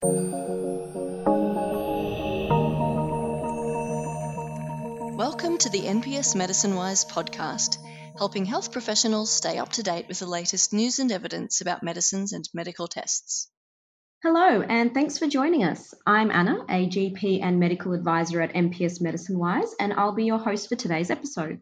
Welcome to the NPS Medicine Wise podcast, helping health professionals stay up to date with the latest news and evidence about medicines and medical tests. Hello, and thanks for joining us. I'm Anna, a GP and medical advisor at NPS Medicine Wise, and I'll be your host for today's episode.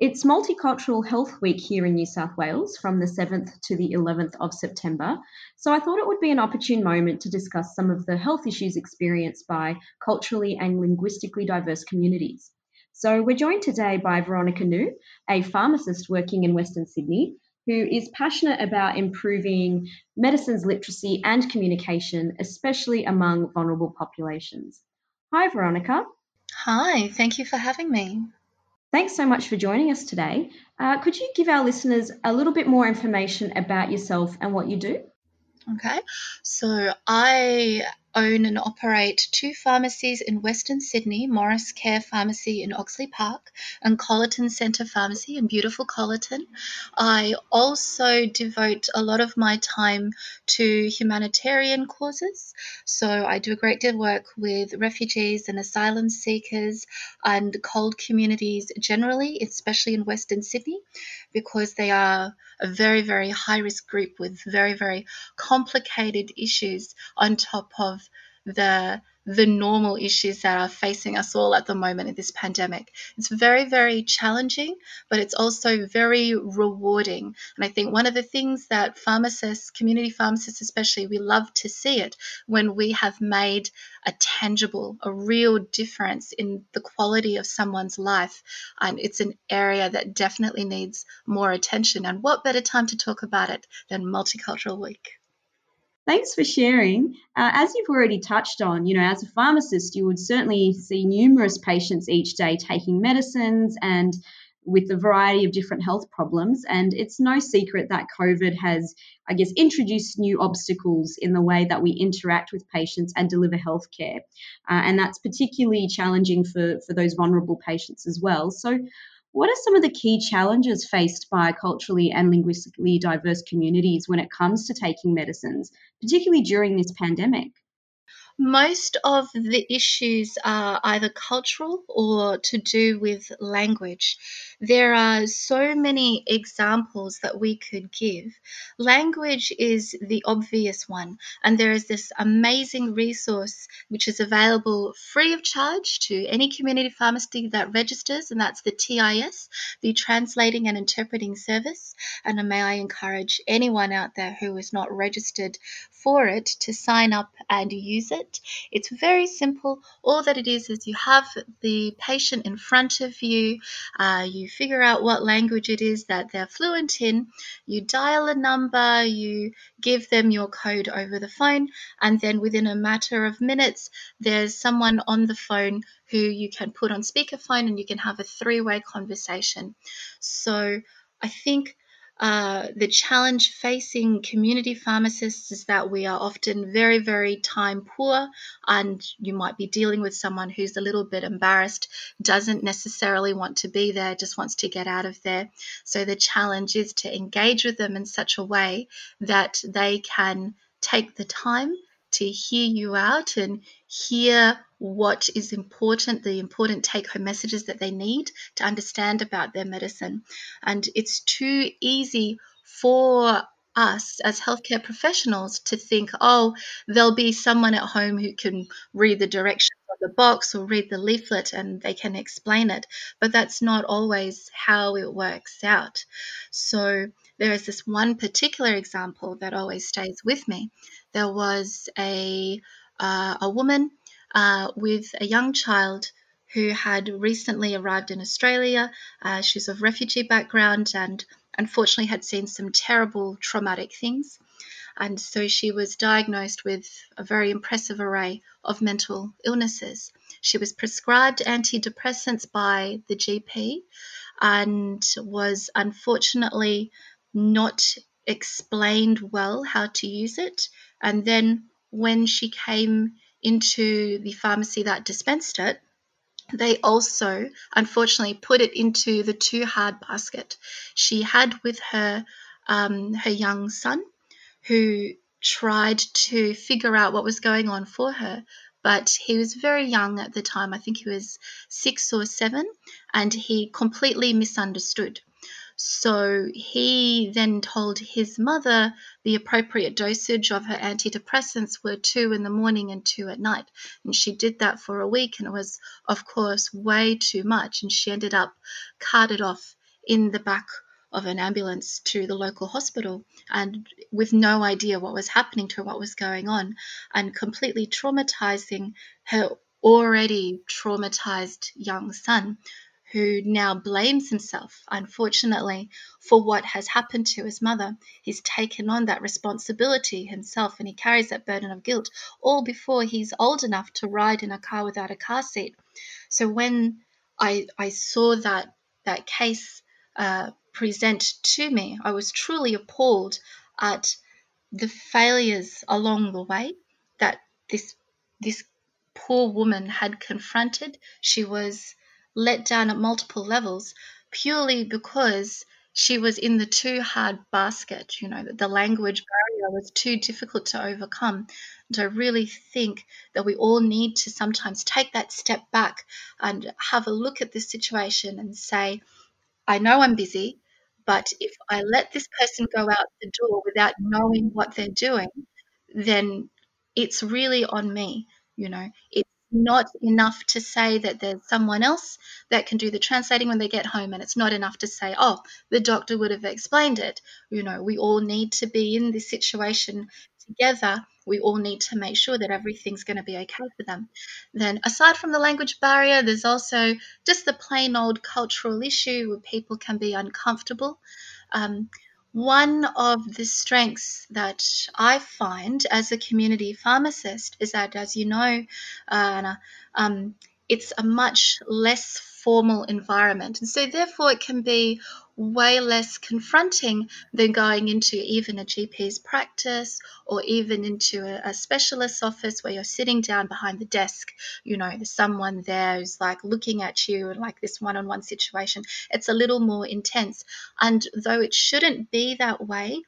It's Multicultural Health Week here in New South Wales from the 7th to the 11th of September, so I thought it would be an opportune moment to discuss some of the health issues experienced by culturally and linguistically diverse communities. So we're joined today by Veronica New, a pharmacist working in Western Sydney, who is passionate about improving medicines literacy and communication, especially among vulnerable populations. Hi, Veronica. Hi, thank you for having me. Thanks so much for joining us today. Uh, could you give our listeners a little bit more information about yourself and what you do? Okay, so I own and operate two pharmacies in Western Sydney Morris Care Pharmacy in Oxley Park and Colyton Centre Pharmacy in beautiful Colyton. I also devote a lot of my time to humanitarian causes. So I do a great deal of work with refugees and asylum seekers and CALD communities generally, especially in Western Sydney, because they are a very, very high risk group with very, very complicated issues on top of the the normal issues that are facing us all at the moment in this pandemic. It's very, very challenging, but it's also very rewarding. And I think one of the things that pharmacists, community pharmacists especially, we love to see it when we have made a tangible, a real difference in the quality of someone's life. And it's an area that definitely needs more attention. And what better time to talk about it than Multicultural Week? Thanks for sharing. Uh, as you've already touched on, you know, as a pharmacist, you would certainly see numerous patients each day taking medicines and with a variety of different health problems. And it's no secret that COVID has, I guess, introduced new obstacles in the way that we interact with patients and deliver healthcare. Uh, and that's particularly challenging for, for those vulnerable patients as well. So, what are some of the key challenges faced by culturally and linguistically diverse communities when it comes to taking medicines, particularly during this pandemic? Most of the issues are either cultural or to do with language. There are so many examples that we could give. Language is the obvious one, and there is this amazing resource which is available free of charge to any community pharmacy that registers, and that's the TIS, the Translating and Interpreting Service. And may I encourage anyone out there who is not registered for it to sign up and use it. It's very simple. All that it is is you have the patient in front of you, uh, you figure out what language it is that they're fluent in, you dial a number, you give them your code over the phone, and then within a matter of minutes, there's someone on the phone who you can put on speakerphone and you can have a three way conversation. So I think uh, the challenge facing community pharmacists is that we are often very, very time poor, and you might be dealing with someone who's a little bit embarrassed, doesn't necessarily want to be there, just wants to get out of there. So the challenge is to engage with them in such a way that they can take the time to hear you out and hear what is important, the important take home messages that they need to understand about their medicine. And it's too easy for us as healthcare professionals to think, oh, there'll be someone at home who can read the directions of the box or read the leaflet and they can explain it. But that's not always how it works out. So there is this one particular example that always stays with me. There was a uh, a woman uh, with a young child who had recently arrived in Australia. Uh, she's of refugee background and unfortunately had seen some terrible traumatic things. And so she was diagnosed with a very impressive array of mental illnesses. She was prescribed antidepressants by the GP and was unfortunately not explained well how to use it. And then when she came into the pharmacy that dispensed it, they also unfortunately put it into the too hard basket. She had with her um, her young son, who tried to figure out what was going on for her. But he was very young at the time. I think he was six or seven, and he completely misunderstood. So he then told his mother the appropriate dosage of her antidepressants were two in the morning and two at night. And she did that for a week, and it was, of course, way too much. And she ended up carted off in the back of an ambulance to the local hospital and with no idea what was happening to her, what was going on, and completely traumatizing her already traumatized young son who now blames himself, unfortunately, for what has happened to his mother. He's taken on that responsibility himself and he carries that burden of guilt all before he's old enough to ride in a car without a car seat. So when I, I saw that, that case uh, present to me, I was truly appalled at the failures along the way that this, this poor woman had confronted. She was let down at multiple levels purely because she was in the too hard basket. You know, that the language barrier was too difficult to overcome. And I really think that we all need to sometimes take that step back and have a look at this situation and say, I know I'm busy, but if I let this person go out the door without knowing what they're doing, then it's really on me. You know, it not enough to say that there's someone else that can do the translating when they get home and it's not enough to say oh the doctor would have explained it. You know we all need to be in this situation together. We all need to make sure that everything's going to be okay for them. Then aside from the language barrier there's also just the plain old cultural issue where people can be uncomfortable. Um, one of the strengths that I find as a community pharmacist is that, as you know, uh, um, it's a much less formal environment. And so, therefore, it can be way less confronting than going into even a GP's practice or even into a, a specialist's office where you're sitting down behind the desk. You know, there's someone there who's like looking at you and like this one on one situation. It's a little more intense. And though it shouldn't be that way,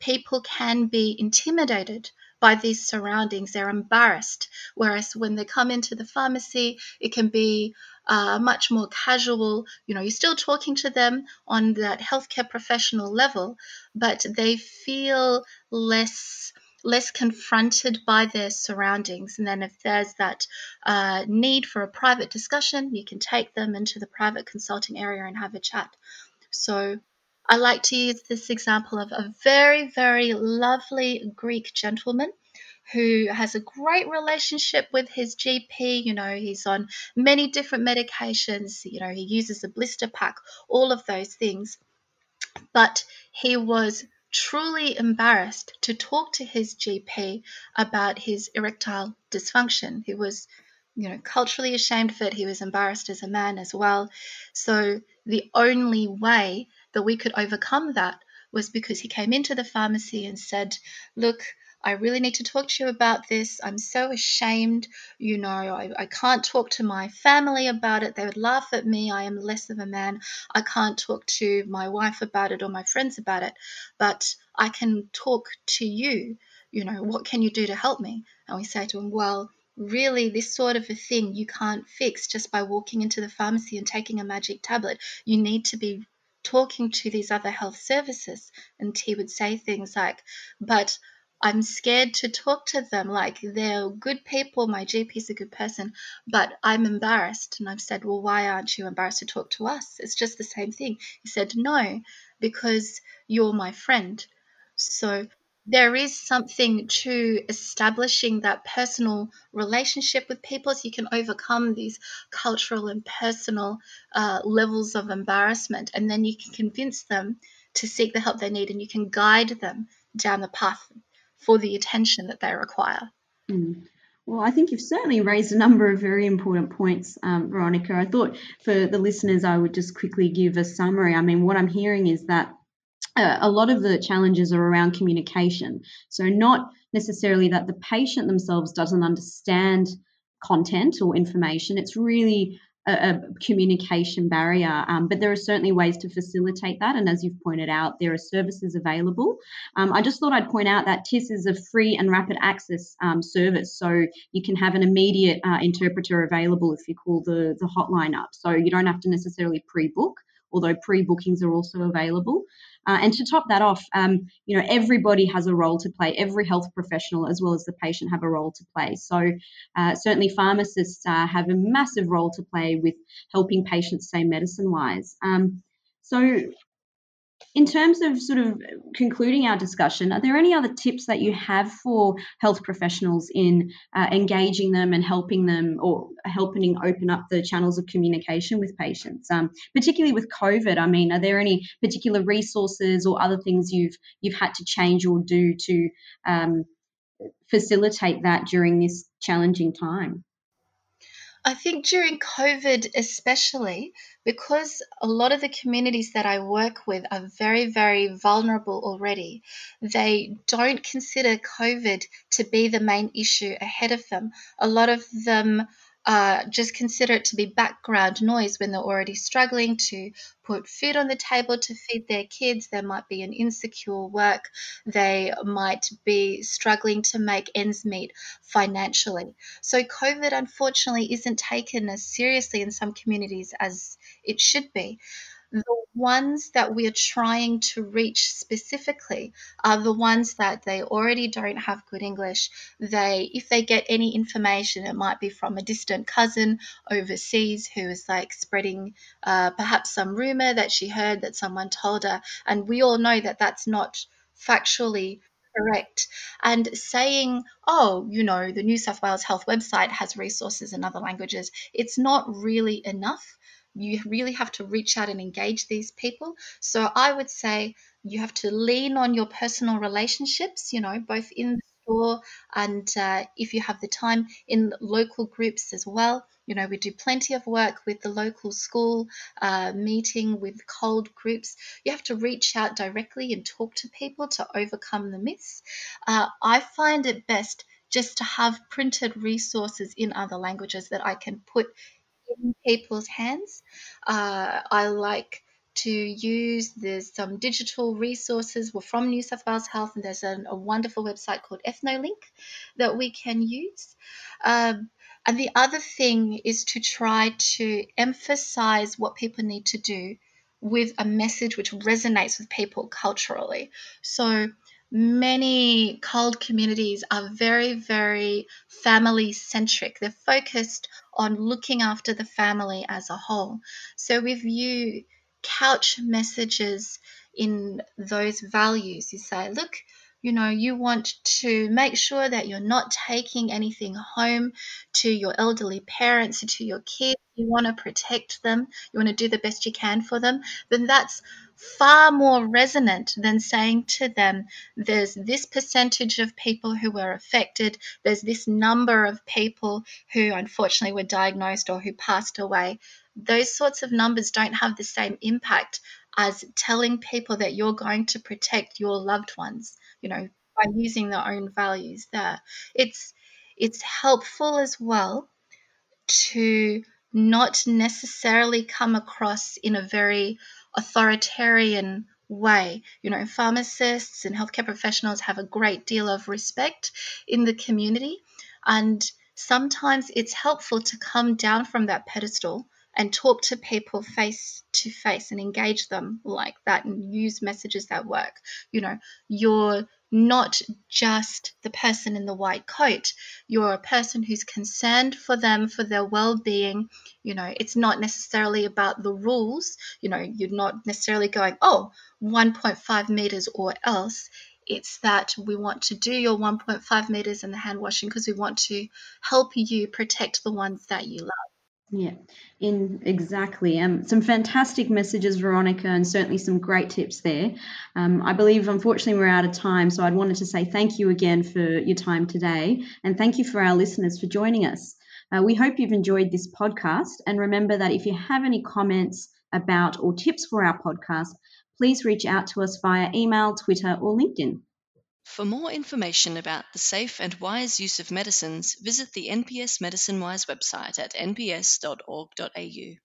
people can be intimidated by these surroundings. They're embarrassed. Whereas when they come into the pharmacy, it can be uh, much more casual. You know, you're still talking to them on that healthcare professional level, but they feel less less confronted by their surroundings. And then if there's that uh, need for a private discussion, you can take them into the private consulting area and have a chat. So I like to use this example of a very, very lovely Greek gentleman who has a great relationship with his GP. You know, he's on many different medications, you know, he uses a blister pack, all of those things. But he was truly embarrassed to talk to his GP about his erectile dysfunction. He was, you know, culturally ashamed of it. He was embarrassed as a man as well. So the only way that we could overcome that was because he came into the pharmacy and said, Look, I really need to talk to you about this. I'm so ashamed. You know, I, I can't talk to my family about it. They would laugh at me. I am less of a man. I can't talk to my wife about it or my friends about it. But I can talk to you. You know, what can you do to help me? And we say to him, Well, really this sort of a thing you can't fix just by walking into the pharmacy and taking a magic tablet. You need to be talking to these other health services. And he would say things like, But I'm scared to talk to them. Like they're good people. My GP's a good person, but I'm embarrassed. And I've said, Well, why aren't you embarrassed to talk to us? It's just the same thing. He said, No, because you're my friend. So there is something to establishing that personal relationship with people so you can overcome these cultural and personal uh, levels of embarrassment. And then you can convince them to seek the help they need and you can guide them down the path for the attention that they require. Mm. Well, I think you've certainly raised a number of very important points, um, Veronica. I thought for the listeners, I would just quickly give a summary. I mean, what I'm hearing is that uh, a lot of the challenges are around communication. So, not necessarily that the patient themselves doesn't understand content or information, it's really a, a communication barrier. Um, but there are certainly ways to facilitate that. And as you've pointed out, there are services available. Um, I just thought I'd point out that TIS is a free and rapid access um, service. So you can have an immediate uh, interpreter available if you call the, the hotline up. So you don't have to necessarily pre book although pre-bookings are also available. Uh, and to top that off, um, you know, everybody has a role to play. Every health professional, as well as the patient, have a role to play. So uh, certainly, pharmacists uh, have a massive role to play with helping patients stay medicine-wise. Um, so in terms of sort of concluding our discussion, are there any other tips that you have for health professionals in uh, engaging them and helping them or helping open up the channels of communication with patients, um, particularly with COVID? I mean, are there any particular resources or other things you've you've had to change or do to um, facilitate that during this challenging time? I think during COVID, especially because a lot of the communities that I work with are very, very vulnerable already, they don't consider COVID to be the main issue ahead of them. A lot of them uh, just consider it to be background noise when they're already struggling to put food on the table to feed their kids. There might be an insecure work. They might be struggling to make ends meet financially. So, COVID unfortunately isn't taken as seriously in some communities as it should be the ones that we are trying to reach specifically are the ones that they already don't have good English. They, if they get any information, it might be from a distant cousin overseas who is like spreading uh, perhaps some rumor that she heard that someone told her, and we all know that that's not factually correct. And saying, oh, you know, the New South Wales Health website has resources in other languages, it's not really enough you really have to reach out and engage these people. So I would say you have to lean on your personal relationships, you know, both in the store and uh, if you have the time in local groups as well. You know, we do plenty of work with the local school, uh, meeting with CALD groups. You have to reach out directly and talk to people to overcome the myths. Uh, I find it best just to have printed resources in other languages that I can put in people's hands. Uh, I like to use there's some digital resources well, from New South Wales Health, and there's a, a wonderful website called Ethnolink that we can use. Um, and the other thing is to try to emphasize what people need to do with a message which resonates with people culturally. So many CALD communities are very, very family centric. They're focused on looking after the family as a whole. So if you couch messages in those values, you say, look, you know, you want to make sure that you're not taking anything home to your elderly parents or to your kids. You want to protect them. You want to do the best you can for them. Then that's far more resonant than saying to them, there's this percentage of people who were affected, there's this number of people who unfortunately were diagnosed or who passed away. Those sorts of numbers don't have the same impact as telling people that you're going to protect your loved ones, you know, by using their own values there. It's it's helpful as well to not necessarily come across in a very authoritarian way. You know, pharmacists and healthcare professionals have a great deal of respect in the community, and sometimes it's helpful to come down from that pedestal and talk to people face to face and engage them like that and use messages that work. You know, you're not just the person in the white coat. You're a person who's concerned for them, for their well being. You know, it's not necessarily about the rules. You know, you're not necessarily going, oh, 1.5 meters or else. It's that we want to do your 1.5 meters in the hand washing because we want to help you protect the ones that you love. Yeah, in exactly. Um, some fantastic messages, Veronica, and certainly some great tips there. Um, I believe, unfortunately, we're out of time, so I'd wanted to say thank you again for your time today, and thank you for our listeners for joining us. Uh, we hope you've enjoyed this podcast, and remember that if you have any comments about or tips for our podcast, please reach out to us via email, Twitter, or LinkedIn. For more information about the safe and wise use of medicines, visit the NPS Medicine Wise website at nps.org.au.